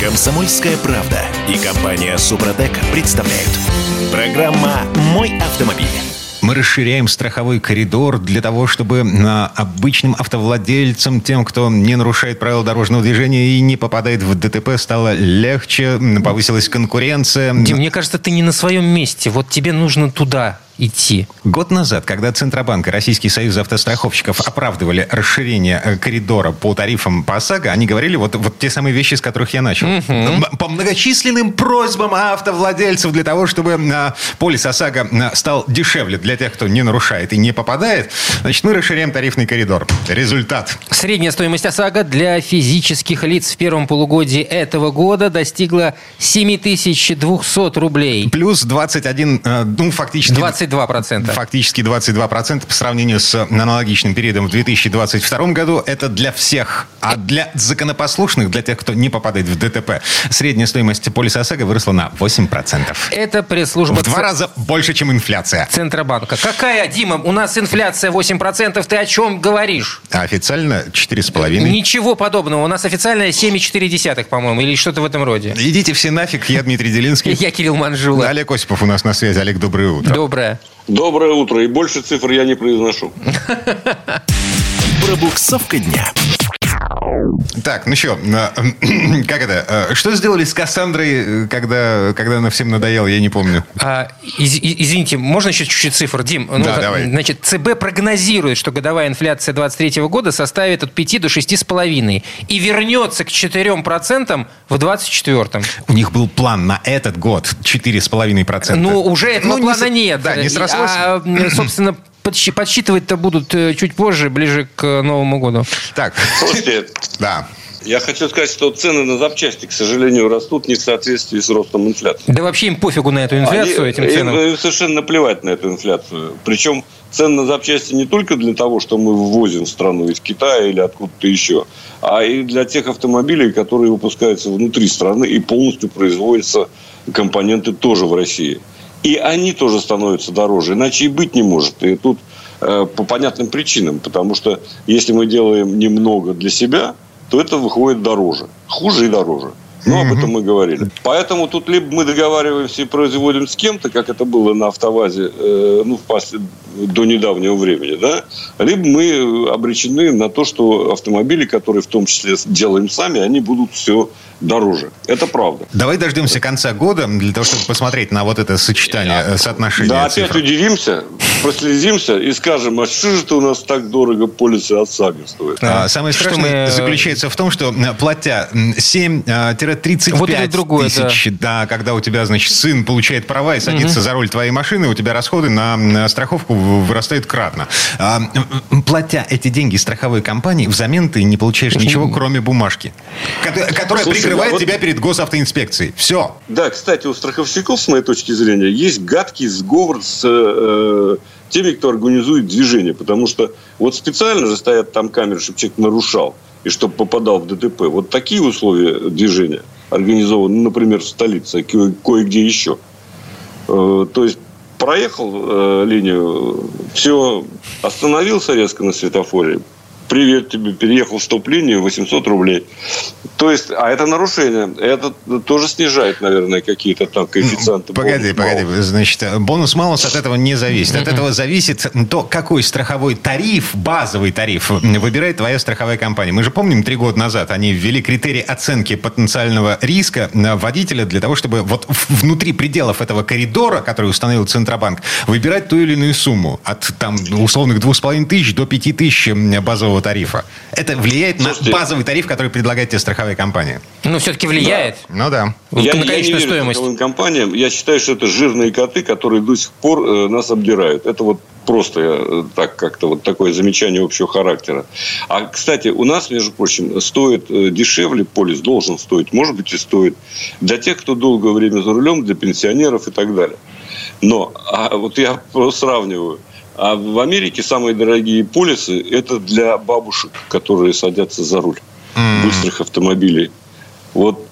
Комсомольская правда и компания Супротек представляют. Программа «Мой автомобиль». Мы расширяем страховой коридор для того, чтобы а, обычным автовладельцам, тем, кто не нарушает правила дорожного движения и не попадает в ДТП, стало легче, повысилась конкуренция. Дим, мне кажется, ты не на своем месте. Вот тебе нужно туда идти. Год назад, когда Центробанк и Российский союз автостраховщиков оправдывали расширение э, коридора по тарифам по ОСАГО, они говорили вот, вот те самые вещи, с которых я начал. Угу. По многочисленным просьбам автовладельцев для того, чтобы э, полис ОСАГО э, стал дешевле для тех, кто не нарушает и не попадает, значит, мы расширяем тарифный коридор. Результат. Средняя стоимость ОСАГО для физических лиц в первом полугодии этого года достигла 7200 рублей. Плюс 21, ну, фактически... 20 22%. Фактически 22% по сравнению с аналогичным периодом в 2022 году. Это для всех. А для законопослушных, для тех, кто не попадает в ДТП, средняя стоимость полиса ОСАГО выросла на 8%. Это пресс-служба... В два раза больше, чем инфляция. Центробанка. Какая, Дима? У нас инфляция 8%. Ты о чем говоришь? официально 4,5%. Ничего подобного. У нас официальная 7,4, по-моему, или что-то в этом роде. Идите все нафиг. Я Дмитрий Делинский. Я Кирилл Манжула. Олег Осипов у нас на связи. Олег, доброе утро. Доброе. Доброе утро. И больше цифр я не произношу. Пробуксовка дня. Так, ну что, э, как это? Э, что сделали с Кассандрой, когда, когда она всем надоела, я не помню. А, из, извините, можно еще чуть-чуть цифр, Дим? Ну, да, давай. Значит, ЦБ прогнозирует, что годовая инфляция 2023 года составит от 5 до 6,5 и вернется к 4% в 2024. У них был план на этот год 4,5%. Ну, уже этого ну, плана не, нет. Да, не срослось. А, собственно, подсчитывать-то будут э, чуть позже, ближе к Новому году. Так. Слушайте, да. Я хочу сказать, что цены на запчасти, к сожалению, растут не в соответствии с ростом инфляции. Да вообще им пофигу на эту инфляцию, Они, этим ценам. Им совершенно наплевать на эту инфляцию. Причем цены на запчасти не только для того, что мы ввозим в страну из Китая или откуда-то еще, а и для тех автомобилей, которые выпускаются внутри страны и полностью производятся компоненты тоже в России. И они тоже становятся дороже. Иначе и быть не может. И тут э, по понятным причинам. Потому что если мы делаем немного для себя, то это выходит дороже. Хуже и дороже. Ну, об этом мы говорили. Поэтому тут либо мы договариваемся и производим с кем-то, как это было на автовазе э, ну, в пас... до недавнего времени, да, либо мы обречены на то, что автомобили, которые в том числе делаем сами, они будут все дороже. Это правда. Давай дождемся конца года для того, чтобы посмотреть на вот это сочетание. Э, соотношение Да, цифр. опять удивимся, прослезимся и скажем, а что же это у нас так дорого полисы ОСАГО стоит? А, самое страшное мы... заключается в том, что э, платя 7-35 вот другое, тысяч, да. да, когда у тебя, значит, сын получает права и садится угу. за руль твоей машины, у тебя расходы на страховку вырастают кратно. А, платя эти деньги страховой компании, взамен ты не получаешь ничего, кроме бумажки, которая Слушай, прикрывает вот... тебя перед госавтоинспекцией. Все. Да, кстати, у страховщиков, с моей точки зрения, есть гадкий сговор с э, теми, кто организует движение. Потому что вот специально же стоят там камеры, чтобы человек нарушал и чтобы попадал в ДТП. Вот такие условия движения организованы, например, в столице, а ко- кое-где еще. Э, то есть проехал э, линию, все, остановился резко на светофоре, привет тебе, переехал в стоп-линию, 800 рублей. То есть, а это нарушение. Это тоже снижает, наверное, какие-то там коэффициенты. Погоди, погоди. Значит, бонус-малус от этого не зависит. От этого зависит то, какой страховой тариф, базовый тариф, выбирает твоя страховая компания. Мы же помним, три года назад они ввели критерии оценки потенциального риска водителя для того, чтобы вот внутри пределов этого коридора, который установил Центробанк, выбирать ту или иную сумму. От там условных двух с половиной тысяч до пяти тысяч базового тарифа. Это влияет Слушайте, на базовый тариф, который предлагает тебе страховая компания. Ну, все-таки влияет. Да. Ну да. Я, на я не верю стоимость. компаниям. Я считаю, что это жирные коты, которые до сих пор э, нас обдирают. Это вот просто э, так как-то вот такое замечание общего характера. А, кстати, у нас, между прочим, стоит э, дешевле, полис должен стоить, может быть и стоит, для тех, кто долгое время за рулем, для пенсионеров и так далее. Но а вот я сравниваю. А в Америке самые дорогие полисы – это для бабушек, которые садятся за руль mm. быстрых автомобилей. Вот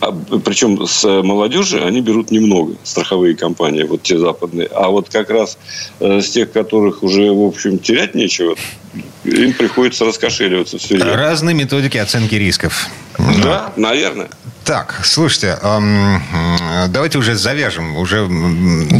а, причем с молодежи они берут немного, страховые компании, вот те западные. А вот как раз э, с тех, которых уже, в общем, терять нечего, им приходится раскошеливаться все время. Разные методики оценки рисков. Да, наверное. Так, слушайте, эм, давайте уже завяжем, уже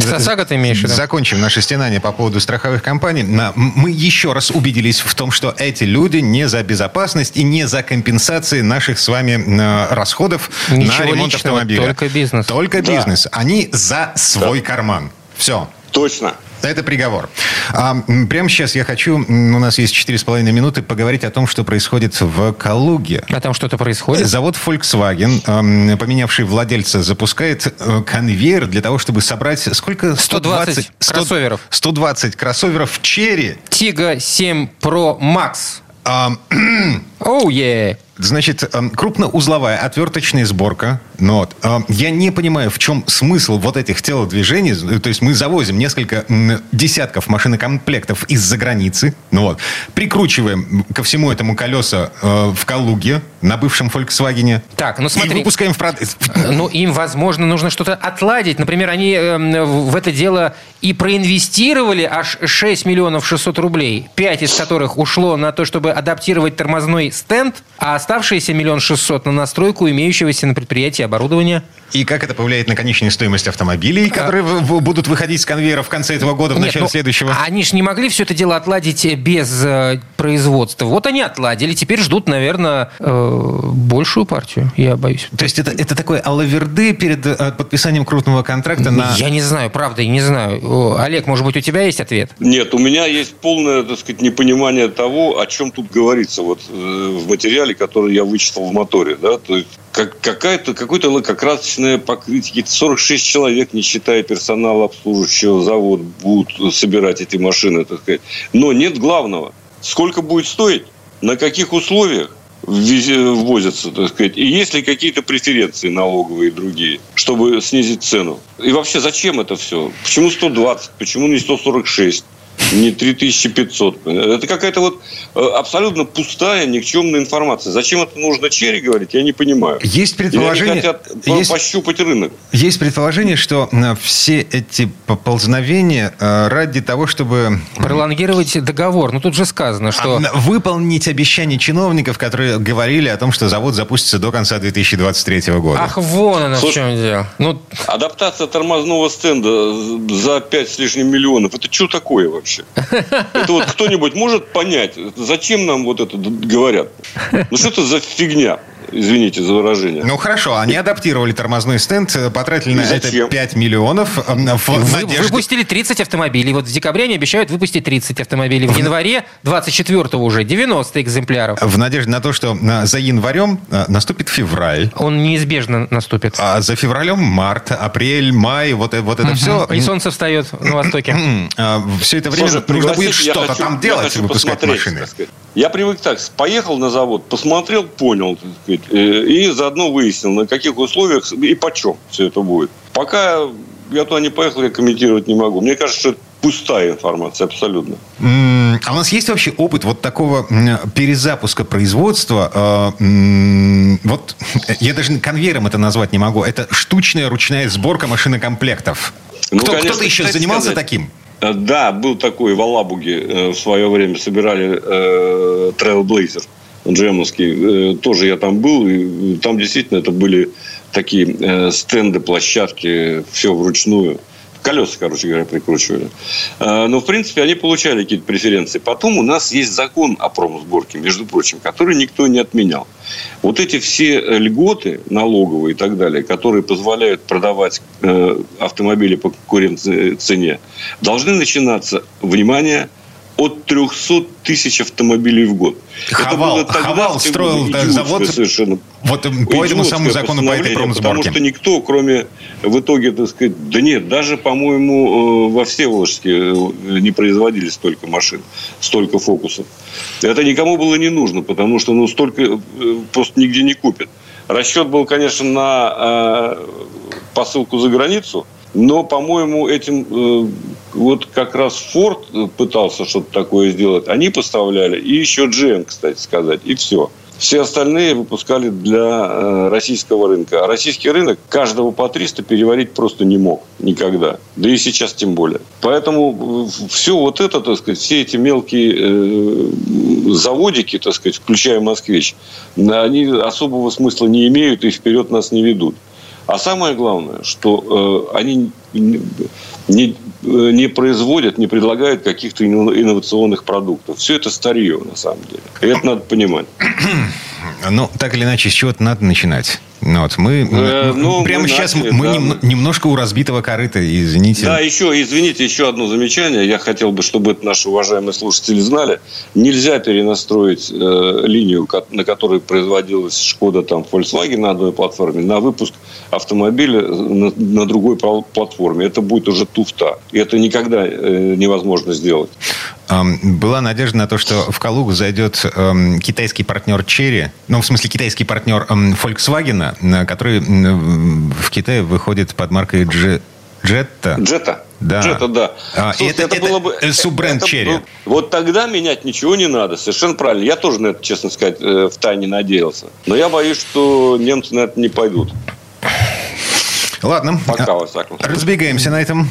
САСАГО ты имеешь закончим наше стенание по поводу страховых компаний. Мы еще раз убедились в том, что эти люди не за безопасность и не за компенсации наших с вами э, расходов Ничего на ремонт личного, автомобиля. только бизнес. Только Да. бизнес. Они за свой карман. Все. Точно. Это приговор. А, прямо сейчас я хочу, у нас есть 4,5 минуты, поговорить о том, что происходит в Калуге. А там что-то происходит? Завод Volkswagen, поменявший владельца, запускает э, конвейер для того, чтобы собрать сколько? 120 кроссоверов. 120 кроссоверов Черри. Тига 7 Pro Max. Оу, е. Значит, эм, крупноузловая отверточная сборка. Но вот, эм, я не понимаю, в чем смысл вот этих телодвижений. То есть мы завозим несколько десятков машинокомплектов из-за границы. Ну вот. Прикручиваем ко всему этому колеса э, в Калуге на бывшем Volkswagen. Так, ну И смотри. выпускаем в прод- Ну, им, возможно, нужно что-то отладить. Например, они эм, в это дело и проинвестировали аж 6 миллионов 600 рублей, 5 из которых ушло на то, чтобы адаптировать тормозной стенд, а оставшиеся миллион 600 на настройку имеющегося на предприятии оборудования. И как это повлияет на конечную стоимость автомобилей, которые в- будут выходить с конвейера в конце этого года, в Нет, начале ну, следующего? Они же не могли все это дело отладить без э, производства. Вот они отладили. Теперь ждут, наверное, э, большую партию, я боюсь. То есть это, это такой алаверды перед э, подписанием крупного контракта на... Я не знаю, правда, я не знаю. Олег, может быть, у тебя есть ответ? Нет, у меня есть полное, так сказать, непонимание того, о чем тут говорится вот э, в материале, который я вычитал в моторе, да, то есть как, какая-то, какое-то лакокрасочное покрытие, какие-то 46 человек, не считая персонала обслуживающего завод, будут собирать эти машины, так сказать. Но нет главного. Сколько будет стоить, на каких условиях ввозятся, так сказать, и есть ли какие-то преференции налоговые и другие, чтобы снизить цену. И вообще, зачем это все? Почему 120? Почему не 146? Не 3500. Это какая-то вот э, абсолютно пустая, никчемная информация. Зачем это нужно Черри говорить, я не понимаю. Есть Или они предположение... хотят есть- пощупать рынок. Есть предположение, что э, все эти поползновения э, ради того, чтобы Пролонгировать договор. Ну, тут же сказано, что... выполнить обещания чиновников, которые говорили о том, что завод запустится до конца 2023 года. Ах, вон оно в Слушай- чем дело. Ну, Адаптация тормозного стенда за 5 с лишним миллионов. Это что такое вообще? Это вот кто-нибудь может понять, зачем нам вот это говорят? Ну что это за фигня? Извините за выражение. Ну хорошо, они адаптировали тормозной стенд, э, потратили на это зачем? 5 миллионов э, в вы- надежде- выпустили 30 автомобилей. Вот в декабре они обещают выпустить 30 автомобилей. В январе 24 уже 90 экземпляров. в надежде на то, что э, за январем наступит февраль, Он неизбежно наступит. а за февралем март, апрель, май, вот, вот это все. И солнце встает на востоке. Все это время Слушай, нужно будет что-то хочу- там делать выпускать машины. Я привык так, поехал на завод, посмотрел, понял, так сказать, э, и заодно выяснил, на каких условиях и почем все это будет. Пока я туда не поехал, я комментировать не могу. Мне кажется, что это пустая информация, абсолютно. А у нас есть вообще опыт вот такого перезапуска производства? э, Вот я даже конвейером это назвать не могу. Это штучная ручная сборка машинокомплектов. Ну, Кто, конечно, кто-то еще занимался сказать. таким? Э, Да, был такой в Алабуге в свое время собирали э, Trailblazer джемовский. Э, тоже я там был, и там действительно это были такие э, стенды, площадки, все вручную. Колеса, короче говоря, прикручивали. Э, Но, в принципе, они получали какие-то преференции. Потом у нас есть закон о промсборке, между прочим, который никто не отменял. Вот эти все льготы налоговые и так далее, которые позволяют продавать автомобили по конкурентной цене, должны начинаться, внимание, от 300 тысяч автомобилей в год. Хавал- Хавал в те строил, да, завод совершенно Вот э, по этому самому закону по этой постановление, Потому промсборке. что никто, кроме в итоге, так сказать, да нет, даже, по-моему, э, во Всеволожске э, не производили столько машин, столько фокусов. Это никому было не нужно, потому что ну, столько э, просто нигде не купят. Расчет был, конечно, на э, посылку за границу, но, по-моему, этим э, вот как раз Форд пытался что-то такое сделать. Они поставляли, и еще GM, кстати сказать, и все. Все остальные выпускали для э, российского рынка. А российский рынок каждого по 300 переварить просто не мог никогда. Да и сейчас тем более. Поэтому э, все вот это, так сказать, все эти мелкие э, заводики, так сказать, включая «Москвич», они особого смысла не имеют и вперед нас не ведут. А самое главное, что э, они не, не производят, не предлагают каких-то инновационных продуктов. Все это старье, на самом деле. И это надо понимать. Ну, так или иначе, с чего-то надо начинать. Ну, вот мы, э, ну, прямо мы сейчас начали, мы да. нем, немножко у разбитого корыта, извините. Да, еще, извините, еще одно замечание. Я хотел бы, чтобы это наши уважаемые слушатели знали. Нельзя перенастроить э, линию, на которой производилась Шкода там Volkswagen на одной платформе, на выпуск автомобиля на, на другой платформе. Это будет уже туфта. И это никогда э, невозможно сделать. Была надежда на то, что в Калугу зайдет эм, китайский партнер Черри, ну, в смысле, китайский партнер эм, Volkswagen, э, который в Китае выходит под маркой G... Джетта. Джетта. Да. Джетта, да. А, Слушайте, это, это, было бы... Суббренд Черри. Вот тогда менять ничего не надо. Совершенно правильно. Я тоже на это, честно сказать, э, в тайне надеялся. Но я боюсь, что немцы на это не пойдут. Ладно. Пока, во всяком Разбегаемся на этом.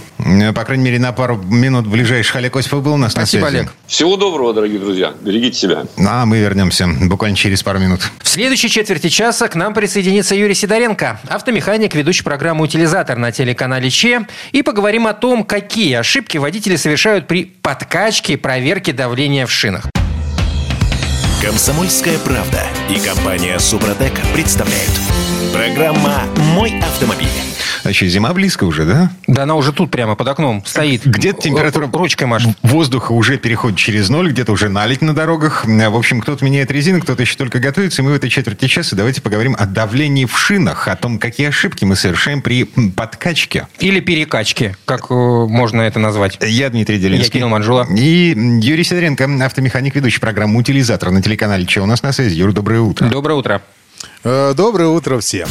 По крайней мере, на пару минут ближайший Олег Осипов был у нас Спасибо, на связи. Олег. Всего доброго, дорогие друзья. Берегите себя. А мы вернемся буквально через пару минут. В следующей четверти часа к нам присоединится Юрий Сидоренко, автомеханик, ведущий программу «Утилизатор» на телеканале ЧЕ. И поговорим о том, какие ошибки водители совершают при подкачке и проверке давления в шинах. Комсомольская правда и компания «Супротек» представляют. Программа «Мой автомобиль». Значит, зима близко уже, да? Да, она уже тут прямо под окном стоит. Где-то температура ручкой машет. воздуха уже переходит через ноль, где-то уже налить на дорогах. В общем, кто-то меняет резину, кто-то еще только готовится. И мы в этой четверти часа давайте поговорим о давлении в шинах, о том, какие ошибки мы совершаем при подкачке. Или перекачке, как э, можно это назвать. Я Дмитрий Делинский. Я Кирилл Манжула. И Юрий Сидоренко, автомеханик, ведущий программу «Утилизатор» на телеканале «Че у нас на связи». Юр, доброе утро. Доброе утро. Э, доброе утро всем.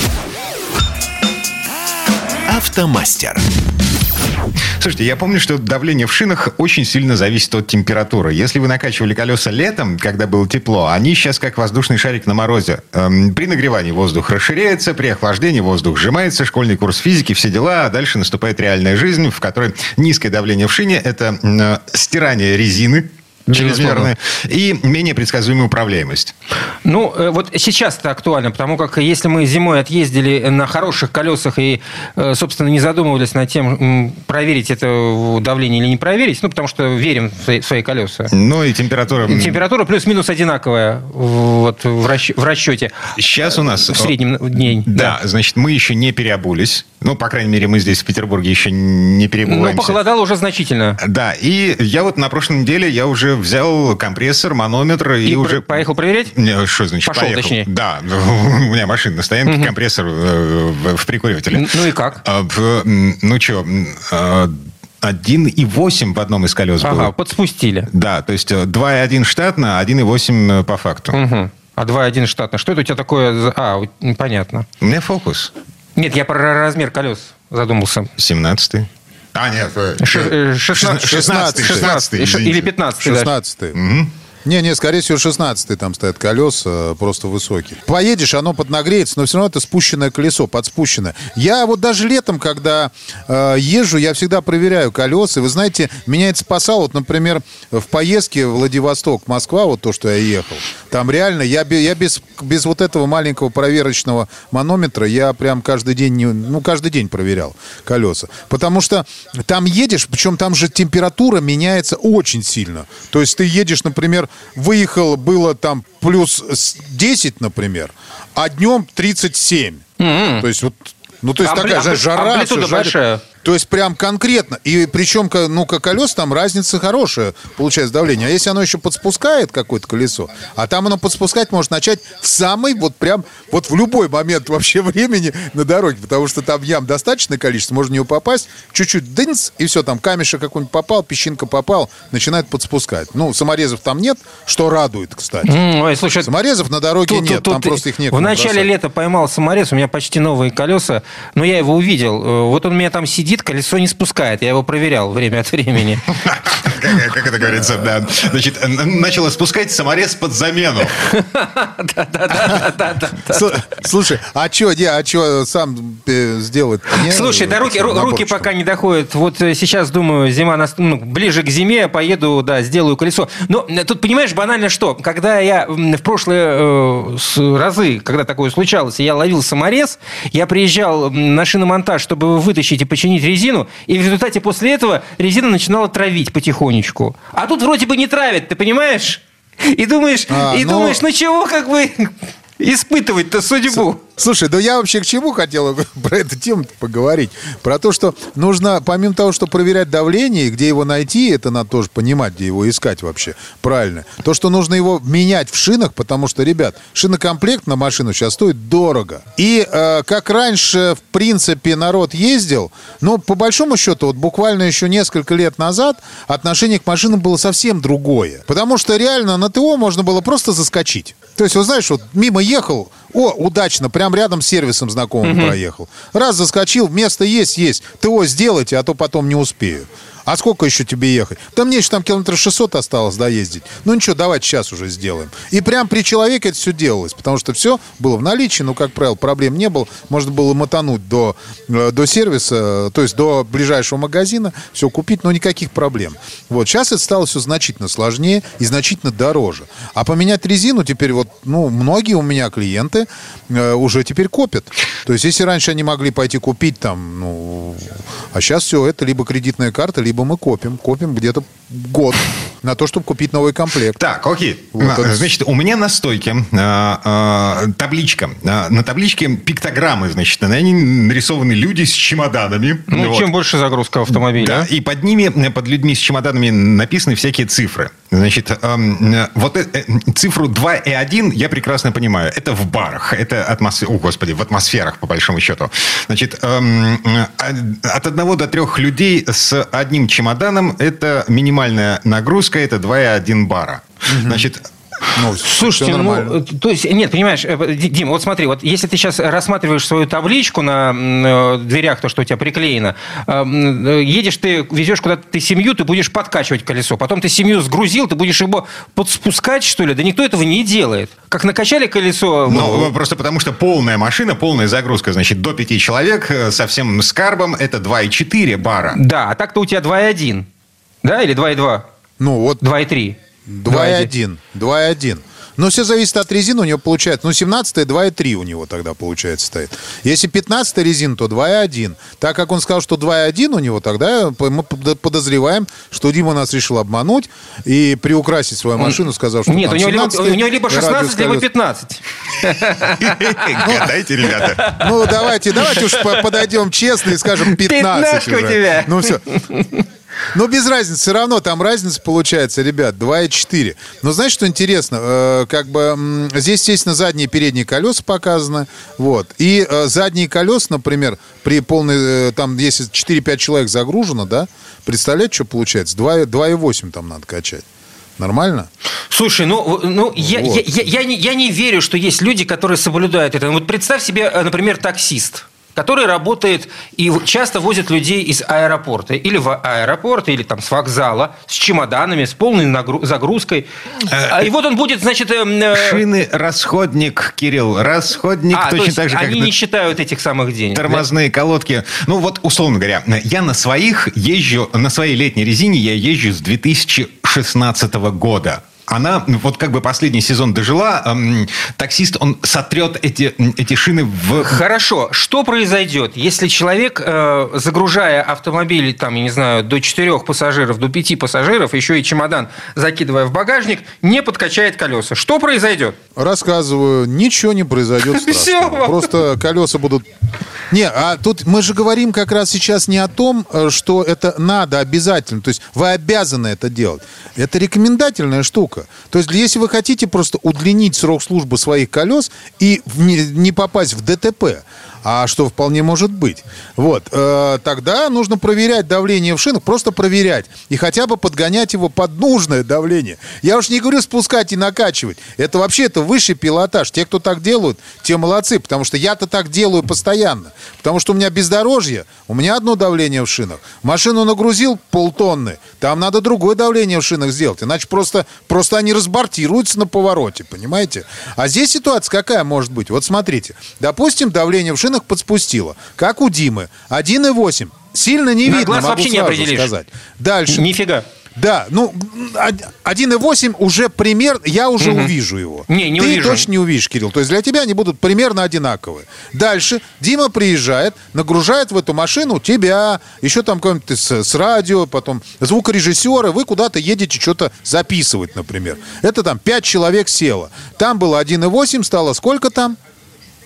Автомастер. Слушайте, я помню, что давление в шинах очень сильно зависит от температуры. Если вы накачивали колеса летом, когда было тепло, они сейчас как воздушный шарик на морозе. Эм, при нагревании воздух расширяется, при охлаждении воздух сжимается, школьный курс физики, все дела, а дальше наступает реальная жизнь, в которой низкое давление в шине – это стирание резины, чрезмерная и менее предсказуемая управляемость. Ну, э, вот сейчас это актуально, потому как если мы зимой отъездили на хороших колесах и, э, собственно, не задумывались над тем, проверить это давление или не проверить, ну, потому что верим в свои колеса. Ну, и температура... И температура плюс-минус одинаковая вот, в расчете. Сейчас у нас... В среднем день. Да, да, значит, мы еще не переобулись. Ну, по крайней мере, мы здесь в Петербурге еще не перебываемся. Ну, похолодало уже значительно. Да, и я вот на прошлой неделе я уже взял компрессор, манометр и, и уже... поехал проверять? Не, что значит Пошел, поехал? точнее. Да, у меня машина на стоянке, угу. компрессор э, в прикуривателе. Ну и как? А, ну что, 1,8 в одном из колес ага, было. Ага, подспустили. Да, то есть 2,1 штатно, 1,8 по факту. Угу. А 2,1 штатно. Что это у тебя такое? А, понятно. У меня фокус. Нет, я про размер колес задумался. 17 А, нет. 16 16 16 16 Или 15 16 угу. Не, не, скорее всего, 16 там стоят колеса, просто высокие. Поедешь, оно поднагреется, но все равно это спущенное колесо, подспущенное. Я вот даже летом, когда э, езжу, я всегда проверяю колеса. И вы знаете, меня это спасало. Вот, например, в поездке Владивосток, Москва, вот то, что я ехал, там реально, я, я без, без вот этого маленького проверочного манометра, я прям каждый день, ну, каждый день проверял колеса. Потому что там едешь, причем там же температура меняется очень сильно. То есть ты едешь, например, выехал, было там плюс 10, например, а днем 37. Mm-hmm. То есть вот ну, то есть Ампли... такая же жара. Амплитуда большая. То есть прям конкретно. И причем, ну-ка, колес там разница хорошая, получается, давление. А если оно еще подспускает какое-то колесо, а там оно подспускать может начать в самый, вот прям, вот в любой момент вообще времени на дороге, потому что там ям достаточное количество, можно в него попасть, чуть-чуть дынц, и все, там камешек какой-нибудь попал, песчинка попал, начинает подспускать. Ну, саморезов там нет, что радует, кстати. Mm, ой, слушай, саморезов на дороге тут, нет, тут, там тут, просто их нет. В начале бросать. лета поймал саморез, у меня почти новые колеса, но я его увидел. Э, вот он у меня там сидит, сидит, колесо не спускает. Я его проверял время от времени. Как, это говорится, да. Значит, н- начала спускать саморез под замену. Слу- Слушай, а что, а что сам э, сделать? Слушай, да руки, пока не доходят. Вот э, сейчас, думаю, зима, ну, ближе к зиме поеду, да, сделаю колесо. Но э, тут, понимаешь, банально что? Когда я в прошлые разы, когда такое случалось, я ловил саморез, я приезжал на шиномонтаж, чтобы вытащить и починить резину, и в результате после этого резина начинала травить потихонечку. А тут вроде бы не травят, ты понимаешь? И думаешь, А, и ну- думаешь, ну чего как бы испытывать-то судьбу? Слушай, да я вообще к чему хотел про эту тему поговорить? Про то, что нужно, помимо того, что проверять давление, где его найти, это надо тоже понимать, где его искать вообще, правильно. То, что нужно его менять в шинах, потому что, ребят, шинокомплект на машину сейчас стоит дорого. И э, как раньше, в принципе, народ ездил, но по большому счету, вот буквально еще несколько лет назад отношение к машинам было совсем другое. Потому что реально на ТО можно было просто заскочить. То есть, вот знаешь, вот мимо ехал, о, удачно, прям рядом с сервисом знакомым проехал. Раз заскочил, место есть, есть. ТО сделайте, а то потом не успею. А сколько еще тебе ехать? Да мне еще там километров 600 осталось доездить. Ну ничего, давайте сейчас уже сделаем. И прям при человеке это все делалось, потому что все было в наличии, ну, как правило, проблем не было. Можно было мотануть до, э, до сервиса, то есть до ближайшего магазина, все купить, но никаких проблем. Вот, сейчас это стало все значительно сложнее и значительно дороже. А поменять резину теперь вот, ну, многие у меня клиенты э, уже теперь копят. То есть, если раньше они могли пойти купить там, ну, а сейчас все это либо кредитная карта, либо мы копим. Копим где-то год на то, чтобы купить новый комплект. Так, окей. Вот А, это- Значит, у меня на стойке а, а, табличка. А, На табличке пиктограммы, значит, на ней нарисованы люди с чемоданами. Ну, Вот. чем больше загрузка автомобиля. Да, и под ними, э, под людьми с чемоданами написаны всякие цифры. Значит, эм, э, вот э, э, цифру 2 и 1 я прекрасно понимаю. Это в барах, это атмосфера, о, господи, в атмосферах, по большому счету. Значит, эм, э, от одного до трех людей с одним чемоданом это минимальная нагрузка, это 2 и 1 бара. Значит, Ну, Слушайте, ну, э, то есть, нет, понимаешь, э, Ди- Дим, вот смотри, вот если ты сейчас рассматриваешь свою табличку на э, дверях, то, что у тебя приклеено, э, э, едешь ты, везешь куда-то ты семью, ты будешь подкачивать колесо, потом ты семью сгрузил, ты будешь его подспускать, что ли? Да никто этого не делает. Как накачали колесо... Ну, просто потому что полная машина, полная загрузка, значит, до пяти человек э, со всем скарбом это 2,4 бара. Да, а так-то у тебя 2,1. Да, или 2,2? Ну, вот 2,3. 2,1. 2,1. Но все зависит от резины, у него получается, ну, 17 2,3 у него тогда, получается, стоит. Если 15 резина, то 2,1. Так как он сказал, что 2,1 у него, тогда мы под- подозреваем, что Дима нас решил обмануть и приукрасить свою машину, сказав, что Нет, у него, либо, 17-й у него либо 16, радиус либо колес. 15. Гадайте, ребята. Ну, давайте, давайте уж по- подойдем честно и скажем 15 Пятнашка у уже. тебя. Ну, все. Ну, без разницы, все равно там разница получается, ребят, 2,4. Но знаешь, что интересно? Э, как бы здесь, естественно, задние и передние колеса показаны. Вот. И э, задние колеса, например, при полной, э, там, если 4-5 человек загружено, да, представляете, что получается? 2, 2,8 там надо качать. Нормально? Слушай, ну, ну я, Вот. я, я, я не, я не верю, что есть люди, которые соблюдают это. Вот представь себе, например, таксист который работает и часто возит людей из аэропорта или в аэропорт, или там с вокзала, с чемоданами, с полной загрузкой. А, и вот он будет, значит... эм, э, Шины расходник, Кирилл, расходник а, то точно есть так же, как они не считают этих самых денег. да? тормозные колодки. Ну вот, условно говоря, я на своих езжу, на своей летней резине я езжу с 2016 года. Она вот как бы последний сезон дожила, эм, таксист, он сотрет эти, эти шины в... Хорошо, что произойдет, если человек, э, загружая автомобиль, там, я не знаю, до четырех пассажиров, до пяти пассажиров, еще и чемодан закидывая в багажник, не подкачает колеса? Что произойдет? Рассказываю, ничего не произойдет страшного. Просто колеса будут... Не, а тут мы же говорим как раз сейчас не о том, э, что это надо обязательно. То есть вы обязаны это делать. Это рекомендательная штука. То есть если вы хотите просто удлинить срок службы своих колес и не попасть в ДТП, а что вполне может быть. Вот. Э, тогда нужно проверять давление в шинах, просто проверять. И хотя бы подгонять его под нужное давление. Я уж не говорю спускать и накачивать. Это вообще это высший пилотаж. Те, кто так делают, те молодцы. Потому что я-то так делаю постоянно. Потому что у меня бездорожье, у меня одно давление в шинах. Машину нагрузил полтонны, там надо другое давление в шинах сделать. Иначе просто, просто они разбортируются на повороте, понимаете? А здесь ситуация какая может быть? Вот смотрите. Допустим, давление в шинах подспустило. Как у Димы. 1,8. Сильно не На видно, глаз могу вообще не определишь. сказать. Дальше. Нифига. Да, ну, 1,8 уже пример, я уже увижу его. Не, не Ты увижу. точно не увидишь, Кирилл. То есть для тебя они будут примерно одинаковые. Дальше Дима приезжает, нагружает в эту машину тебя, еще там какой-нибудь с, с радио, потом звукорежиссеры, вы куда-то едете что-то записывать, например. Это там 5 человек село. Там было 1,8, стало сколько там?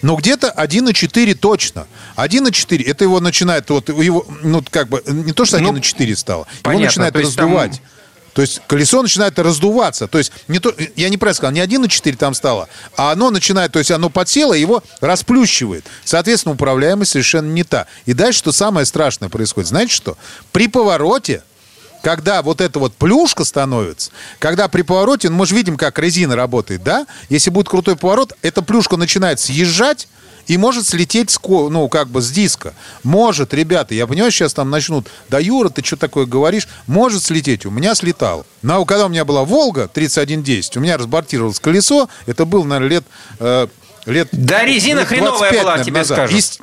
Ну, где-то 1,4 точно. 1,4. Это его начинает, вот его, ну, как бы, не то, что Ну, 1,4 стало. Его понятно, начинает то есть там- раздувать. То есть колесо начинает раздуваться. То есть не то, я неправильно сказал, не 1,4 там стало, а оно начинает, то есть оно подсело, его расплющивает. Соответственно, управляемость совершенно не та. И дальше что самое страшное происходит. Знаете что? При повороте когда вот эта вот плюшка становится, когда при повороте, ну, мы же видим, как резина работает, да? Если будет крутой поворот, эта плюшка начинает съезжать, и может слететь с, ну, как бы с диска. Может, ребята, я понимаю, сейчас там начнут, да, Юра, ты что такое говоришь? Может слететь. У меня слетал. Но когда у меня была Волга 3110, у меня разбортировалось колесо, это был, наверное, лет... э, лет Да, резина лет хреновая 25, была, наверное, тебе назад. скажут. Ест-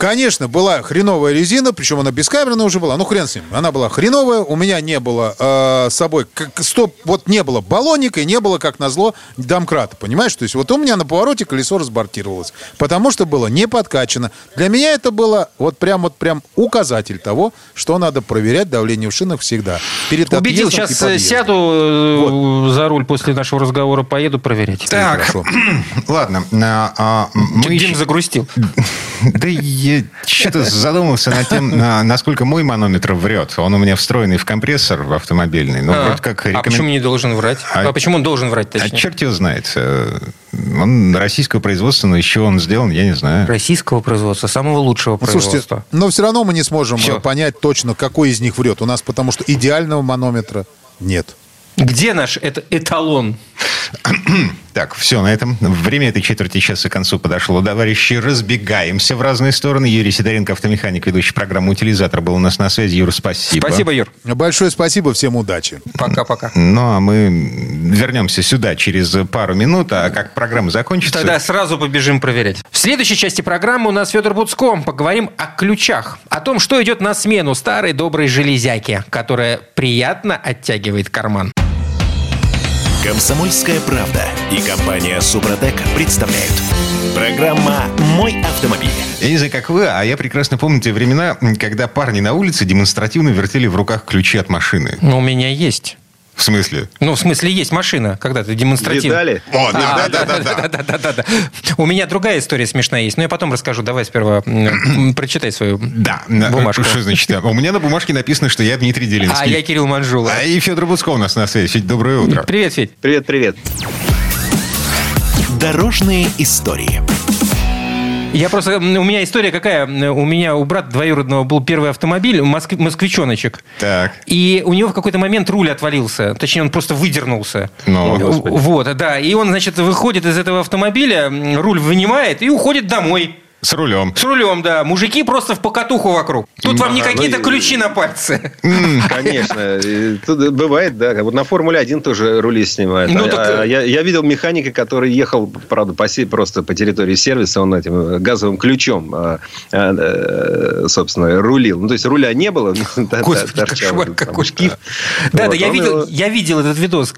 Конечно, была хреновая резина, причем она бескамерная уже была. Ну, хрен с ним. Она была хреновая, у меня не было э, с собой, как, стоп, вот не было баллоника и не было, как назло, домкрата, понимаешь? То есть вот у меня на повороте колесо разбортировалось, потому что было не подкачано. Для меня это было вот прям вот прям указатель того, что надо проверять давление в шинах всегда. Перед Убедил, сейчас э, сяду э, за руль после нашего разговора, поеду проверять. Так, Хорошо. ладно. а, а, мы Дим еще- загрустил. Да я что-то задумался над тем, а, насколько мой манометр врет. Он у меня встроенный в компрессор в автомобильный. Ну, А, вроде как а рекомен- почему не должен врать? А- А, почему он должен врать, А точнее? черт его знает. Э, Он российского производства, но еще он сделан, я не знаю. Российского производства, самого лучшего Ну, Слушайте, производства. но все равно мы не сможем Всё. э, понять точно, какой из них врет. У нас потому что идеального манометра нет. Где наш это эталон? Так, все, на этом время этой четверти часа к концу подошло. Товарищи, разбегаемся в разные стороны. Юрий Сидоренко, автомеханик, ведущий программу «Утилизатор», был у нас на связи. Юр, спасибо. Спасибо, Юр. Большое спасибо, всем удачи. Пока-пока. Ну, а мы вернемся сюда через пару минут, а как программа закончится... Тогда сразу побежим проверять. В следующей части программы у нас Федор Буцко. Поговорим о ключах. О том, что идет на смену старой доброй железяки, которая приятно оттягивает карман. Комсомольская правда и компания Супротек представляют. Программа «Мой автомобиль». Я не знаю, как вы, а я прекрасно помню те времена, когда парни на улице демонстративно вертели в руках ключи от машины. Но у меня есть. В смысле? Ну, в смысле, есть машина, когда ты демонстративно. Видали? О, А, да, да, да, да. да, да, да, да. У меня другая история смешная есть, но я потом расскажу. Давай сперва прочитай свою Да, бумажку. Что значит? У меня на бумажке написано, что я Дмитрий А Делинский. я Кирилл Манжула. А и Федор Буцко у нас на связи. Федь, доброе утро. Привет, Федь. Привет, привет. Дорожные истории. Я просто... У меня история какая. У меня у брата двоюродного был первый автомобиль, москв- москвичоночек. Так. И у него в какой-то момент руль отвалился. Точнее, он просто выдернулся. Ну, Вот, да. И он, значит, выходит из этого автомобиля, руль вынимает и уходит домой. С рулем. С рулем, да. Мужики просто в покатуху вокруг. Тут вам не какие-то ну и- ключи на пальце. Конечно. Тут бывает, да. Вот на Формуле-1 тоже рули снимают. Ну, А- так, а э, я, я видел механика, который ехал, правда, по просто по территории сервиса, он этим э, газовым ключом, а, а, э, собственно, рулил. Ну, то есть руля не было, Господи, торчал кошмар какой. шкив. Да, да, я видел, его- я видел этот видос.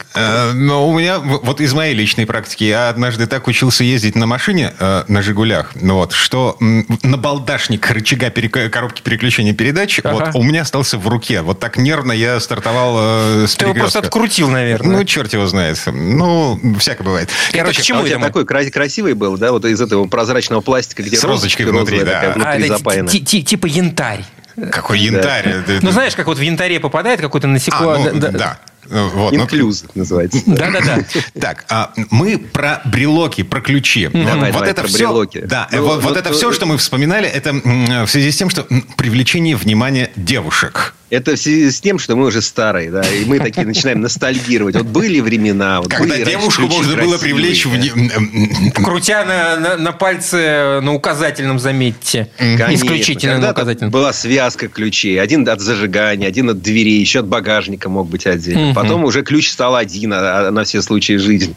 Но у меня, вот из моей личной практики, я однажды так учился ездить на машине, на «Жигулях», ну вот, что м, набалдашник рычага перек- коробки переключения передач Ага. вот, у меня остался в руке. Вот так нервно я стартовал э, с Ты его просто открутил, наверное. Ну, черт его знает. Ну, всякое бывает. Это к чему А у тебя это мы? такой кра- красивый был, да, вот из этого прозрачного пластика, где С розочкой розовая внутри, такая да. А, внутри это запаяна. ти- типа янтарь. Какой янтарь. Ну, знаешь, как вот в янтаре попадает какое-то А, насекомое. ну, да. Вот, ну, Инклюз называется. Да-да-да. Так, а, мы про брелоки, про ключи. Давай, вот давай, это про все, брелоки. Да, Ну, вот, вот вот, это ну, все, что мы вспоминали, это в связи с тем, что привлечение внимания девушек. Это в связи с тем, что мы уже старые, да, и мы такие начинаем ностальгировать. Вот были времена, вот Когда были раньше девушку ключи можно было привлечь да. в... Крутя на, на, на пальце, на указательном, заметьте. Конечно. Исключительно на Когда-то указательном. была связка ключей. Один от зажигания, один от дверей, еще от багажника мог быть отдельно. Мгм. Потом уже ключ стал один а- а на все случаи жизни.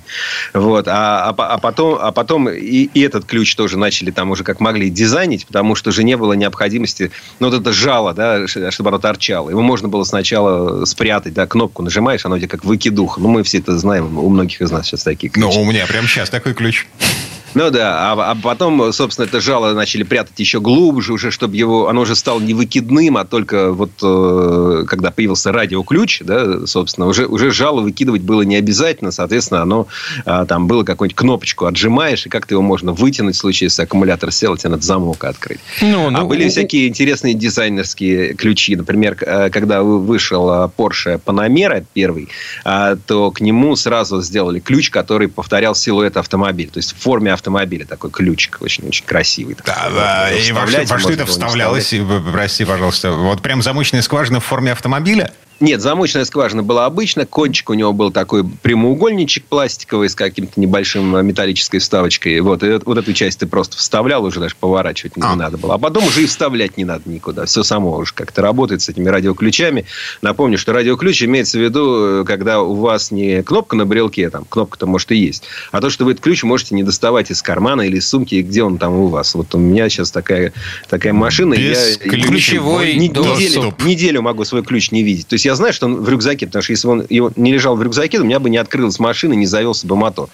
Вот. А, а а потом, а потом и, и этот ключ тоже начали там уже как могли дизайнить, потому что уже не было необходимости, ну, вот это жало, да, чтобы оно торчало. Его можно было сначала спрятать, да, кнопку нажимаешь, оно у тебя как выкидух. Ну, мы все это знаем, у многих из нас сейчас такие Ну, ключи. у меня прямо сейчас такой ключ. Ну да, а, а потом, собственно, это жало начали прятать еще глубже, уже, чтобы его, оно уже стало не выкидным, а только вот э, когда появился радиоключ, да, собственно, уже, уже жало выкидывать было не обязательно, соответственно, оно а, там было какую-нибудь кнопочку отжимаешь, и как-то его можно вытянуть в случае, если аккумулятор сел, тебе надо замок открыть. Ну, а ну, были у- всякие интересные дизайнерские ключи. Например, э, когда вы- вышел э, Porsche Panamera первый, а, то к нему сразу сделали ключ, который повторял силуэт автомобиля. То есть в форме автомобиля такой ключик очень-очень красивый. Да, да, и во, что- во что можно это вставлялось? Прости, пожалуйста. Вот прям замочная скважина в форме автомобиля? Нет, замочная скважина была обычно. Кончик у него был такой прямоугольничек пластиковый с каким-то небольшим э, металлической вставочкой. Вот, и вот эту часть ты просто вставлял, уже даже поворачивать не А. надо было. А потом уже и вставлять не надо никуда. Все само уже как-то работает с этими радиоключами. Напомню, что радиоключ имеется в виду, э, когда у вас не кнопка на брелке, там кнопка-то может и есть, а то, что вы этот ключ можете не доставать из кармана или из сумки, где он там у вас. Вот у меня сейчас такая, такая машина. и Без я, ключевой неделю, неделю могу свой ключ не видеть. То есть я знаю, что он в рюкзаке, потому что если бы он его не лежал в рюкзаке, то у меня бы не открылась машина, не завелся бы мотор.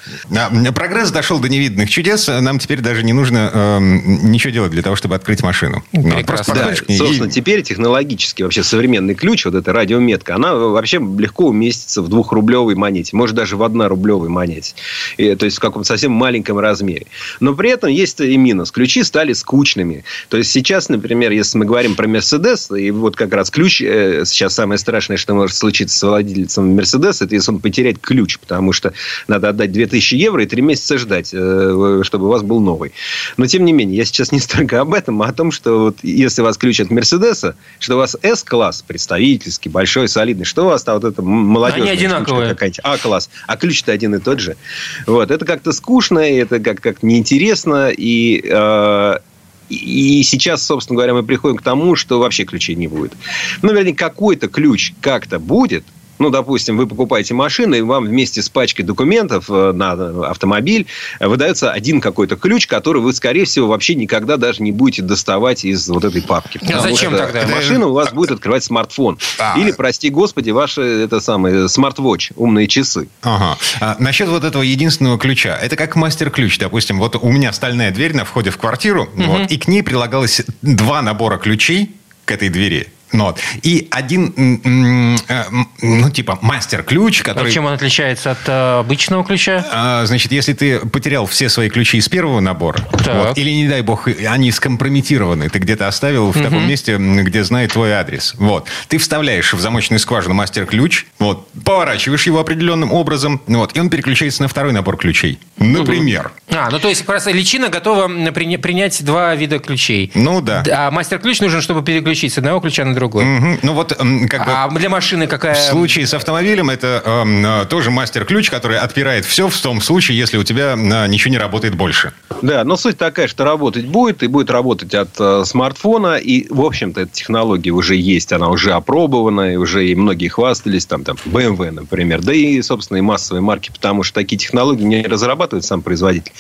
Прогресс дошел до невиданных чудес. Нам теперь даже не нужно эм, ничего делать для того, чтобы открыть машину. Ну, просто Да, и- собственно, теперь технологически вообще современный ключ, вот эта радиометка, она вообще легко уместится в двухрублевой монете, может даже в однорублевой монете. И, то есть в каком-то совсем маленьком размере. Но при этом есть и минус. Ключи стали скучными. То есть сейчас, например, если мы говорим про Мерседес, и вот как раз ключ, э, сейчас самое страшное, что может случиться с владельцем Мерседеса, это если он потеряет ключ, потому что надо отдать 2000 евро и 3 месяца ждать, э, чтобы у вас был новый. Но, тем не менее, я сейчас не столько об этом, а о том, что вот если у вас ключ от Мерседеса, что у вас S-класс представительский, большой, солидный, что у вас там вот это молодежная Они одинаковые. какая-нибудь, А-класс, а ключ-то один и тот же. Вот, это как-то скучно, это как- как неинтересно, и... э, и сейчас, собственно говоря, мы приходим к тому, что вообще ключей не будет. Ну, вернее, какой-то ключ как-то будет, ну, допустим, вы покупаете машину, и вам вместе с пачкой документов э, на автомобиль э, выдается один какой-то ключ, который вы, скорее всего, вообще никогда даже не будете доставать из вот этой папки. А зачем что тогда? Машина у вас будет открывать смартфон. А. Или, прости господи, ваши, это самое, смарт-вотч, умные часы. Ага. А, насчет вот этого единственного ключа. Это как мастер-ключ. Допустим, вот у меня стальная дверь на входе в квартиру, вот, и к ней прилагалось два набора ключей к этой двери. Ну Вот. И один, э, ну, типа, мастер-ключ, А который... чем он отличается от э, обычного ключа? А, Значит, если ты потерял все свои ключи из первого набора, вот, или, не дай бог, они скомпрометированы, ты где-то оставил в таком месте, где знает твой адрес, вот, ты вставляешь в замочную скважину мастер-ключ, вот, поворачиваешь его определенным образом, вот, и он переключается на второй набор ключей. Например. А, ну то есть просто личина готова м, приня- принять два вида ключей. Ну да. А мастер-ключ нужен, чтобы переключить с одного ключа на другой. Мгм. Ну вот, как бы... А для машины какая... В случае с автомобилем это эм, э, тоже мастер-ключ, который отпирает все в том случае, если у тебя э, ничего не работает больше. Да, но суть такая, что работать будет, и будет работать от э, смартфона, и, в общем-то, эта технология уже есть, она уже опробована, и уже и многие хвастались, там, там, BMW, например, да и, собственно, и массовые марки, потому что такие технологии не разрабатывает сам производитель.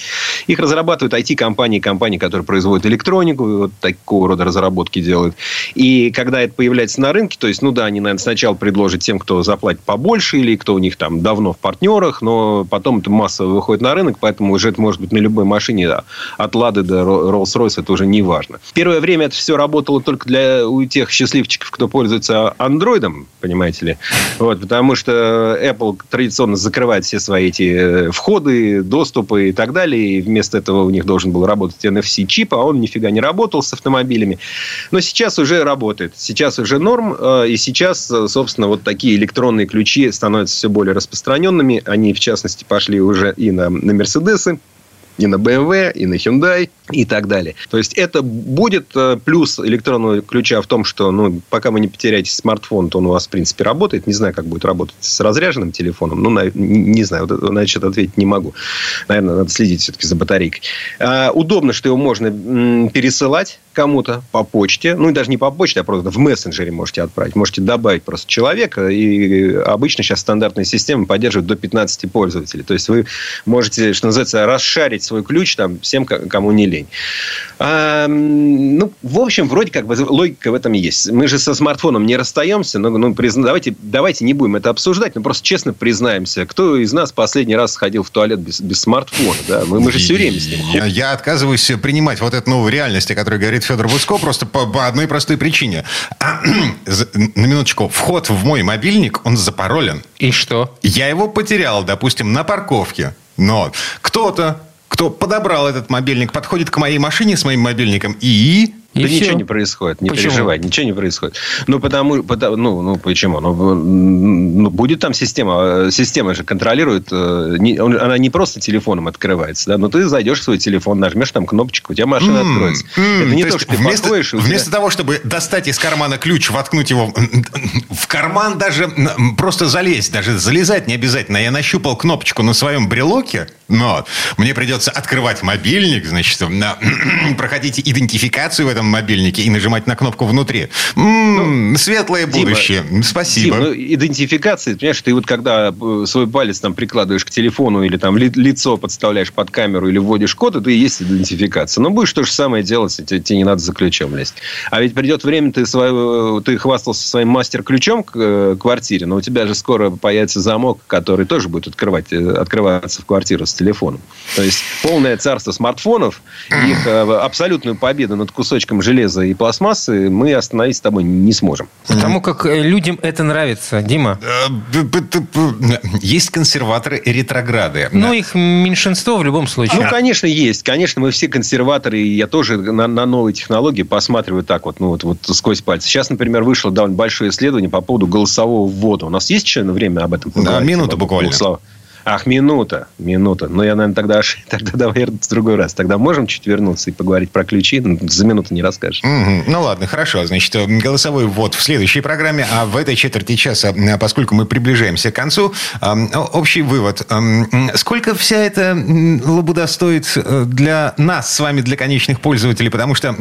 Их разрабатывают IT-компании, компании, которые производят электронику, вот такого рода разработки делают. И когда это появляется на рынке, то есть, ну да, они, наверное, сначала предложат тем, кто заплатит побольше, или кто у них там давно в партнерах, но потом это массово выходит на рынок, поэтому уже это может быть на любой машине, да, от Лады до Rolls-Royce, это уже не важно. Первое время это все работало только для у тех счастливчиков, кто пользуется андроидом, понимаете ли, вот, потому что Apple традиционно закрывает все свои эти э, входы, доступы и так далее, и вместо этого у них должен был работать NFC-чип, а он нифига не работал с автомобилями. Но сейчас уже работает. Сейчас сейчас уже норм, э, и сейчас, э, собственно, вот такие электронные ключи становятся все более распространенными. Они, в частности, пошли уже и на, на Мерседесы, и на BMW, и на Hyundai, и так далее. То есть это будет э, плюс электронного ключа в том, что ну, пока вы не потеряете смартфон, то он у вас, в принципе, работает. Не знаю, как будет работать с разряженным телефоном. Ну, на, не знаю, вот на это ответить не могу. Наверное, надо следить все-таки за батарейкой. А, удобно, что его можно м, пересылать кому-то по почте. Ну, и даже не по почте, а просто в мессенджере можете отправить. Можете добавить просто человека. И обычно сейчас стандартные системы поддерживают до 15 пользователей. То есть вы можете, что называется, расшарить свой ключ там всем, кому не лень. А, ну, в общем, вроде как бы логика в этом есть. Мы же со смартфоном не расстаемся, но ну, призна... давайте, давайте не будем это обсуждать, но просто честно признаемся, кто из нас последний раз сходил в туалет без, без смартфона? Да? Мы, мы же все время с ним. Я, я отказываюсь принимать вот эту новую реальность, о которой говорит Федор Буцко, просто по, по одной простой причине. На минуточку, вход в мой мобильник, он запаролен. И что? Я его потерял, допустим, на парковке. Но кто-то кто подобрал этот мобильник, подходит к моей машине с моим мобильником и и да все. ничего не происходит, не почему? переживай, ничего не происходит. Ну, потому, потому ну, ну, почему? Ну, ну, будет там система, система же контролирует, э, не, она не просто телефоном открывается, да, но ты зайдешь в свой телефон, нажмешь там кнопочку, у тебя машина mm, откроется. Это не то, то что ты вместо, подходишь... Вместо тебя... того, чтобы достать из кармана ключ, воткнуть его в карман, даже просто залезть, даже залезать не обязательно. Я нащупал кнопочку на своем брелоке, но мне придется открывать мобильник, значит, проходить идентификацию в этом этом мобильнике и нажимать на кнопку внутри. М-м, ну, светлое будущее. Дима, Спасибо. Дим, ну, идентификация, понимаешь, ты вот когда э, свой палец там прикладываешь к телефону или там ли, лицо подставляешь под камеру или вводишь код, это и есть идентификация. Но будешь то же самое делать, тебе, тебе не надо за ключом лезть. А ведь придет время, ты, свой, ты хвастался своим мастер-ключом к э, квартире, но у тебя же скоро появится замок, который тоже будет открывать, э, открываться в квартиру с телефоном. То есть полное царство смартфонов, их абсолютную победу над кусочком кусочком железа и пластмассы мы остановить с тобой не сможем. Потому как э, людям это нравится, Дима. Э, есть консерваторы и ретрограды. Ну, их меньшинство в любом случае. Ну, конечно, есть. Конечно, мы все консерваторы, и я тоже на, на новые технологии посматриваю так вот, ну, вот, вот сквозь пальцы. Сейчас, например, вышло довольно большое исследование по поводу голосового ввода. У нас есть еще время об этом поговорить? Да, минута буквально. Ах, минута, минута. Ну, я, наверное, тогда, тогда давай в другой раз. Тогда можем чуть вернуться и поговорить про ключи? Ну, за минуту не расскажешь. Угу. Ну, ладно, хорошо. Значит, голосовой ввод в следующей программе. А в этой четверти часа, поскольку мы приближаемся к концу, общий вывод. Сколько вся эта лабуда стоит э, для нас с вами, для конечных пользователей? Потому что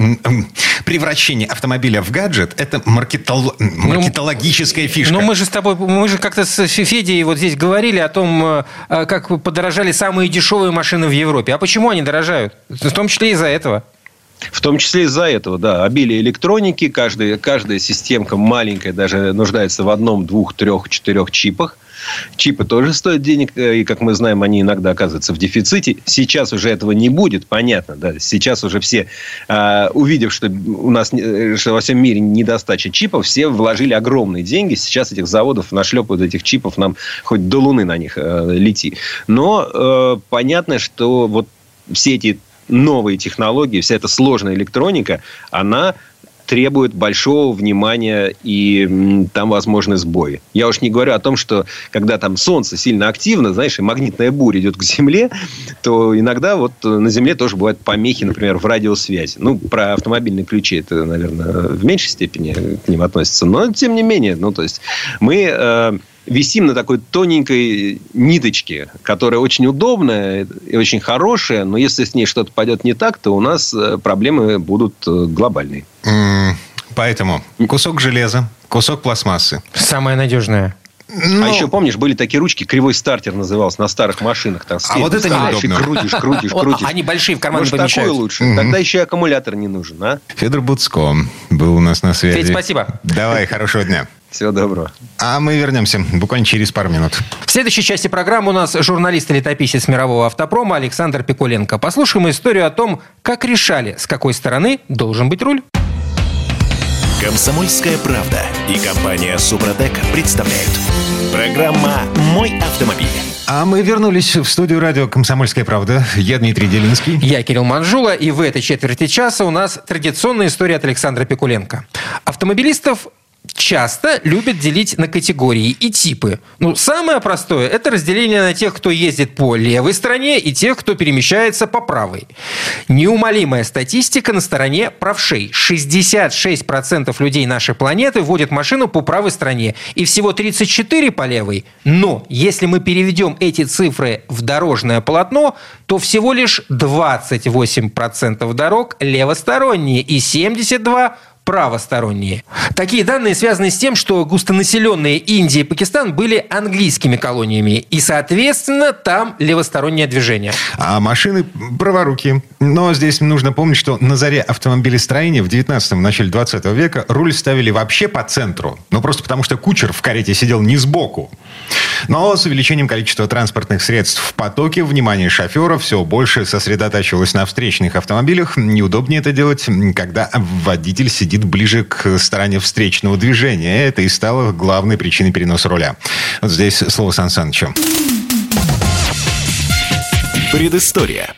превращение автомобиля в гаджет – это маркетол... Ну, маркетологическая фишка. Ну, мы же с тобой, мы же как-то с Федей вот здесь говорили о том, э, как подорожали самые дешевые машины в Европе. А почему они дорожают? В том числе из-за этого. В том числе из-за этого, да. Обилие электроники, каждая, каждая системка маленькая даже нуждается в одном, двух, трех, четырех чипах. Чипы тоже стоят денег, э, и, как мы знаем, они иногда оказываются в дефиците. Сейчас уже этого не будет, понятно. Да? Сейчас уже все, э, увидев, что у нас э, что во всем мире недостача чипов, все вложили огромные деньги. Сейчас этих заводов нашлепают этих чипов, нам хоть до Луны на них э, лети. Но понятно, что вот все эти новые технологии, вся эта сложная электроника, она требует большого внимания и там возможны сбои. Я уж не говорю о том, что когда там Солнце сильно активно, знаешь, и магнитная буря идет к Земле, то иногда вот на Земле тоже бывают помехи, например, в радиосвязи. Ну, про автомобильные ключи это, наверное, в меньшей степени к ним относится. Но, тем не менее, ну, то есть мы... Э, висим на такой тоненькой ниточке, которая очень удобная и очень хорошая, но если с ней что-то пойдет не так, то у нас э, проблемы будут э, глобальные. Поэтому кусок железа, кусок пластмассы. Самое надежное. Но... А ну, еще помнишь, были такие ручки, кривой стартер назывался на старых машинах. Там, а вот это неудобно. крутишь, крутишь, крутишь. Они большие в кармане Может, такое лучше. Тогда еще и аккумулятор не нужен, а? Федор Буцко был у нас на связи. Федь, спасибо. Давай, хорошего дня. Всего доброго. А мы вернемся буквально через пару минут. В следующей части программы у нас журналист и летописец мирового автопрома Александр Пикуленко. Послушаем историю о том, как решали, с какой стороны должен быть руль. Комсомольская правда и компания Супротек представляют. Программа «Мой автомобиль». А мы вернулись в студию радио «Комсомольская правда». Я Дмитрий Делинский. Я Кирилл Манжула, и в этой четверти часа у нас традиционная история от Александра Пикуленко. Автомобилистов часто любят делить на категории и типы. Ну, самое простое – это разделение на тех, кто ездит по левой стороне, и тех, кто перемещается по правой. Неумолимая статистика на стороне правшей. 66% людей нашей планеты водят машину по правой стороне, и всего 34% по левой. Но если мы переведем эти цифры в дорожное полотно, то всего лишь 28% дорог левосторонние и 72% правосторонние. Такие данные связаны с тем, что густонаселенные Индия и Пакистан были английскими колониями, и, соответственно, там левостороннее движение. А машины праворуки. Но здесь нужно помнить, что на заре автомобилестроения в 19-м, начале 20 века руль ставили вообще по центру. Ну, просто потому что кучер в карете сидел не сбоку. Но с увеличением количества транспортных средств в потоке внимание шофера все больше сосредотачивалось на встречных автомобилях. Неудобнее это делать, когда водитель сидит ближе к стороне встречного движения. Это и стало главной причиной переноса руля. Вот здесь слово Сан Санычу. Предыстория.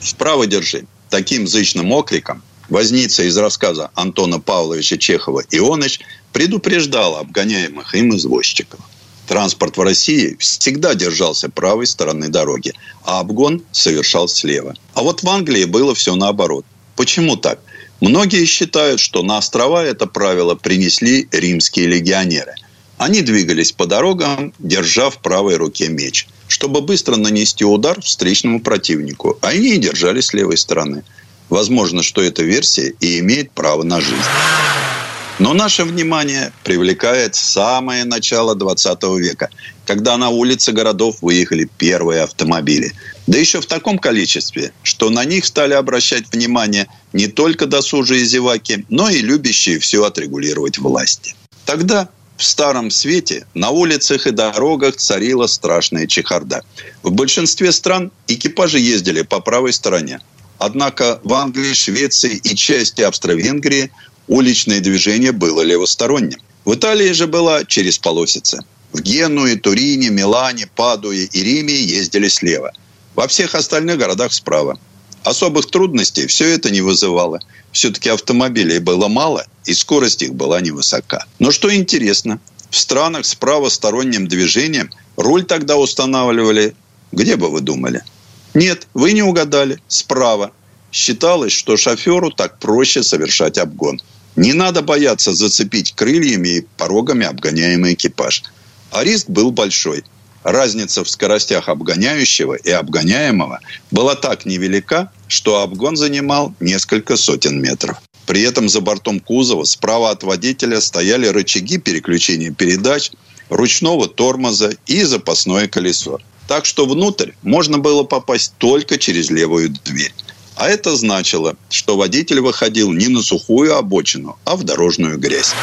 Справа держи. Таким зычным окликом возница из рассказа Антона Павловича Чехова «Ионыч» предупреждал обгоняемых им извозчиков. Транспорт в России всегда держался правой стороны дороги, а обгон совершал слева. А вот в Англии было все наоборот. Почему так? Многие считают, что на острова это правило принесли римские легионеры. Они двигались по дорогам, держа в правой руке меч, чтобы быстро нанести удар встречному противнику, а они держали с левой стороны. Возможно, что эта версия и имеет право на жизнь. Но наше внимание привлекает самое начало 20 века, когда на улицы городов выехали первые автомобили. Да еще в таком количестве, что на них стали обращать внимание не только досужие зеваки, но и любящие все отрегулировать власти. Тогда в Старом Свете на улицах и дорогах царила страшная чехарда. В большинстве стран экипажи ездили по правой стороне. Однако в Англии, Швеции и части Австро-Венгрии уличное движение было левосторонним. В Италии же была через полосицы. В Генуе, Турине, Милане, Падуе и Риме ездили слева. Во всех остальных городах справа. Особых трудностей все это не вызывало. Все-таки автомобилей было мало, и скорость их была невысока. Но что интересно, в странах с правосторонним движением руль тогда устанавливали, где бы вы думали? Нет, вы не угадали, справа. Считалось, что шоферу так проще совершать обгон. Не надо бояться зацепить крыльями и порогами обгоняемый экипаж. А риск был большой. Разница в скоростях обгоняющего и обгоняемого была так невелика, что обгон занимал несколько сотен метров. При этом за бортом кузова справа от водителя стояли рычаги переключения передач, ручного тормоза и запасное колесо. Так что внутрь можно было попасть только через левую дверь. А это значило, что водитель выходил не на сухую обочину, а в дорожную грязь.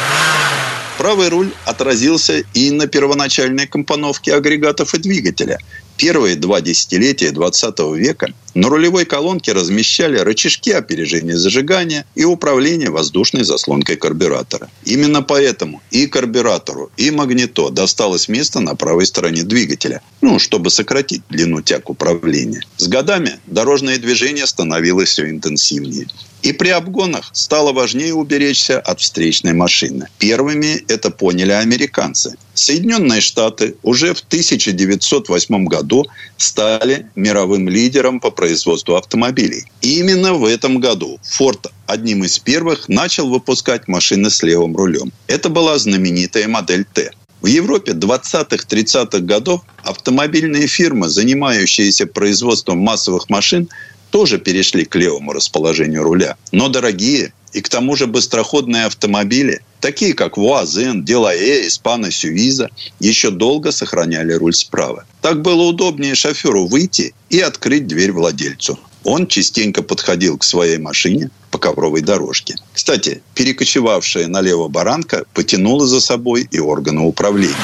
Правый руль отразился и на первоначальной компоновке агрегатов и двигателя. Первые два десятилетия 20 века на рулевой колонке размещали рычажки опережения зажигания и управления воздушной заслонкой карбюратора. Именно поэтому и карбюратору, и магнито досталось место на правой стороне двигателя, ну, чтобы сократить длину тяг управления. С годами дорожное движение становилось все интенсивнее. И при обгонах стало важнее уберечься от встречной машины. Первыми это поняли американцы. Соединенные Штаты уже в 1908 году стали мировым лидером по производству автомобилей. И именно в этом году Ford одним из первых начал выпускать машины с левым рулем. Это была знаменитая модель Т. В Европе 20-30-х годов автомобильные фирмы, занимающиеся производством массовых машин, тоже перешли к левому расположению руля. Но дорогие и к тому же быстроходные автомобили, такие как ВУАЗ-Н, Делае, Испана, Сювиза, еще долго сохраняли руль справа. Так было удобнее шоферу выйти и открыть дверь владельцу. Он частенько подходил к своей машине по ковровой дорожке. Кстати, перекочевавшая налево баранка потянула за собой и органы управления.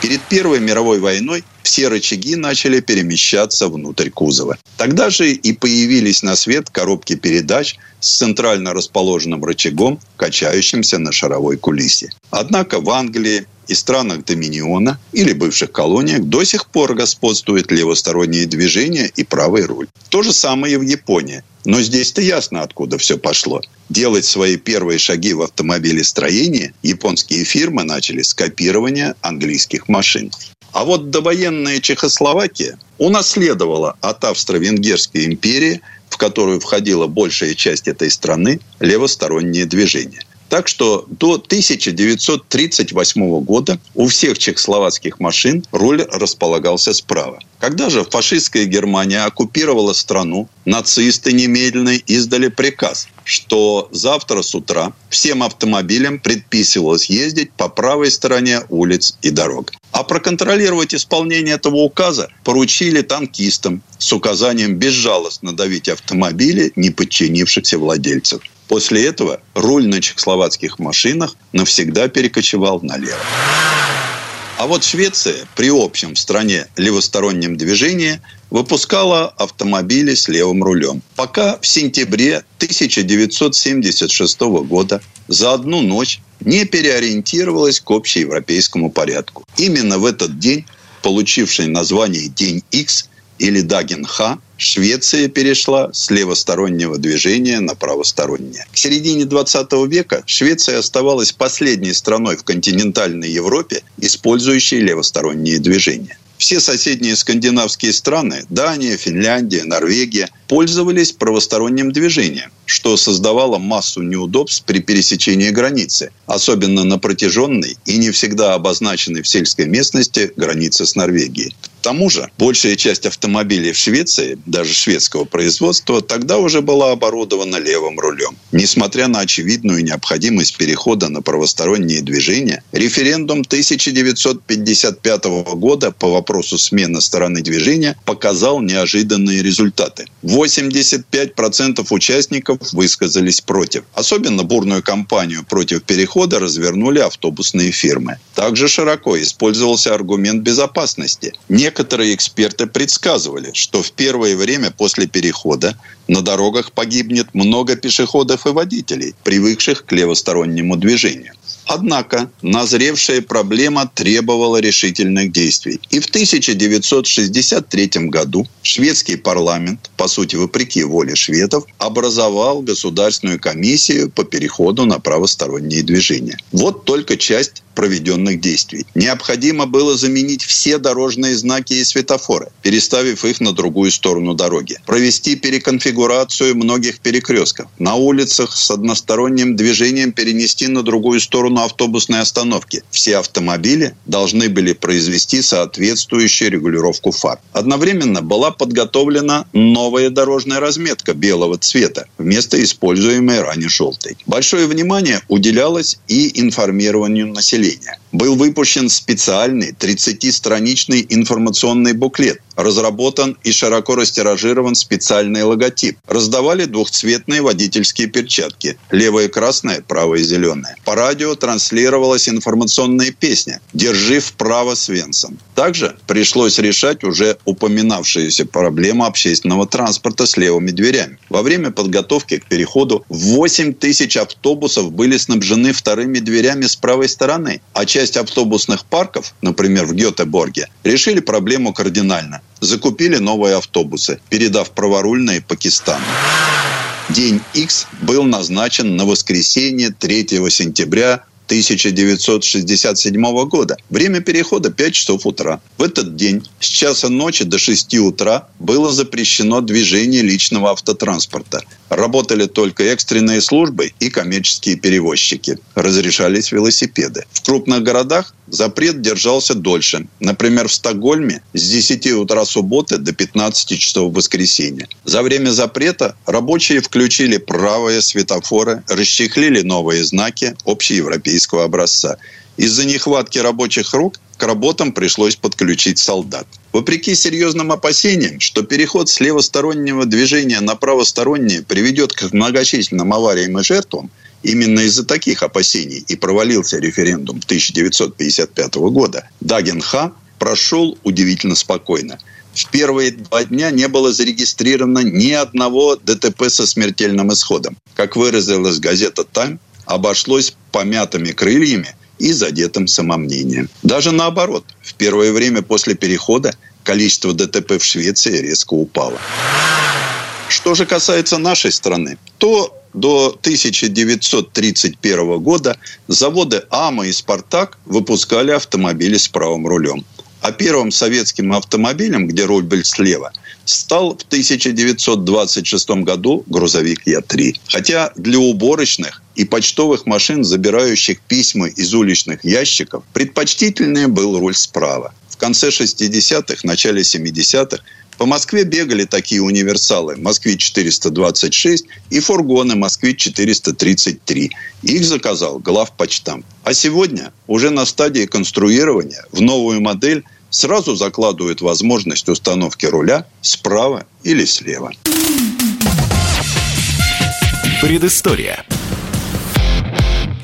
Перед Первой мировой войной все рычаги начали перемещаться внутрь кузова. Тогда же и появились на свет коробки передач с центрально расположенным рычагом, качающимся на шаровой кулисе. Однако в Англии, и странах Доминиона или бывших колониях до сих пор господствует левостороннее движение и правый руль. То же самое и в Японии. Но здесь-то ясно, откуда все пошло. Делать свои первые шаги в автомобилестроении японские фирмы начали с копирования английских машин. А вот довоенная Чехословакия унаследовала от Австро-Венгерской империи, в которую входила большая часть этой страны, левостороннее движение – так что до 1938 года у всех чехословацких машин руль располагался справа. Когда же фашистская Германия оккупировала страну, нацисты немедленно издали приказ, что завтра с утра всем автомобилям предписывалось ездить по правой стороне улиц и дорог. А проконтролировать исполнение этого указа поручили танкистам с указанием безжалостно давить автомобили не подчинившихся владельцев. После этого руль на чехословацких машинах навсегда перекочевал налево. А вот Швеция при общем в стране левостороннем движении выпускала автомобили с левым рулем. Пока в сентябре 1976 года за одну ночь не переориентировалась к общеевропейскому порядку. Именно в этот день, получивший название День X или Даген-Ха, Швеция перешла с левостороннего движения на правостороннее. К середине 20 века Швеция оставалась последней страной в континентальной Европе, использующей левосторонние движения. Все соседние скандинавские страны – Дания, Финляндия, Норвегия – пользовались правосторонним движением, что создавало массу неудобств при пересечении границы, особенно на протяженной и не всегда обозначенной в сельской местности границе с Норвегией. Тому же, большая часть автомобилей в Швеции, даже шведского производства, тогда уже была оборудована левым рулем. Несмотря на очевидную необходимость перехода на правосторонние движения, референдум 1955 года по вопросу смены стороны движения показал неожиданные результаты. 85% участников высказались против. Особенно бурную кампанию против перехода развернули автобусные фирмы. Также широко использовался аргумент безопасности. Некоторые эксперты предсказывали, что в первое время после перехода на дорогах погибнет много пешеходов и водителей, привыкших к левостороннему движению. Однако назревшая проблема требовала решительных действий. И в 1963 году шведский парламент, по сути вопреки воле шведов, образовал Государственную комиссию по переходу на правосторонние движения. Вот только часть проведенных действий. Необходимо было заменить все дорожные знаки и светофоры, переставив их на другую сторону дороги. Провести переконфигурацию многих перекрестков. На улицах с односторонним движением перенести на другую сторону автобусной остановки. Все автомобили должны были произвести соответствующую регулировку фар. Одновременно была подготовлена новая дорожная разметка белого цвета вместо используемой ранее желтой. Большое внимание уделялось и информированию населения. Был выпущен специальный 30-страничный информационный буклет, разработан и широко растиражирован специальный логотип. Раздавали двухцветные водительские перчатки. Левая красная, правая зеленая. По радио транслировалась информационная песня «Держи вправо с Венсом». Также пришлось решать уже упоминавшуюся проблему общественного транспорта с левыми дверями. Во время подготовки к переходу 8 тысяч автобусов были снабжены вторыми дверями с правой стороны, а часть автобусных парков, например, в Гетеборге, решили проблему кардинально закупили новые автобусы, передав праворульные Пакистану. День X был назначен на воскресенье 3 сентября 1967 года. Время перехода 5 часов утра. В этот день с часа ночи до 6 утра было запрещено движение личного автотранспорта. Работали только экстренные службы и коммерческие перевозчики. Разрешались велосипеды. В крупных городах запрет держался дольше. Например, в Стокгольме с 10 утра субботы до 15 часов воскресенья. За время запрета рабочие включили правые светофоры, расчехлили новые знаки общеевропейского образца. Из-за нехватки рабочих рук к работам пришлось подключить солдат. Вопреки серьезным опасениям, что переход с левостороннего движения на правостороннее приведет к многочисленным авариям и жертвам, именно из-за таких опасений и провалился референдум 1955 года, Дагенха прошел удивительно спокойно. В первые два дня не было зарегистрировано ни одного ДТП со смертельным исходом. Как выразилась газета «Тайм», обошлось помятыми крыльями и задетым самомнением. Даже наоборот, в первое время после перехода количество ДТП в Швеции резко упало. Что же касается нашей страны, то до 1931 года заводы «Ама» и «Спартак» выпускали автомобили с правым рулем. А первым советским автомобилем, где руль был слева, стал в 1926 году грузовик Я-3. Хотя для уборочных и почтовых машин, забирающих письма из уличных ящиков, предпочтительнее был руль справа. В конце 60-х, начале 70-х по Москве бегали такие универсалы «Москвич-426» и фургоны «Москвич-433». Их заказал главпочтамт. А сегодня уже на стадии конструирования в новую модель сразу закладывают возможность установки руля справа или слева. Предыстория.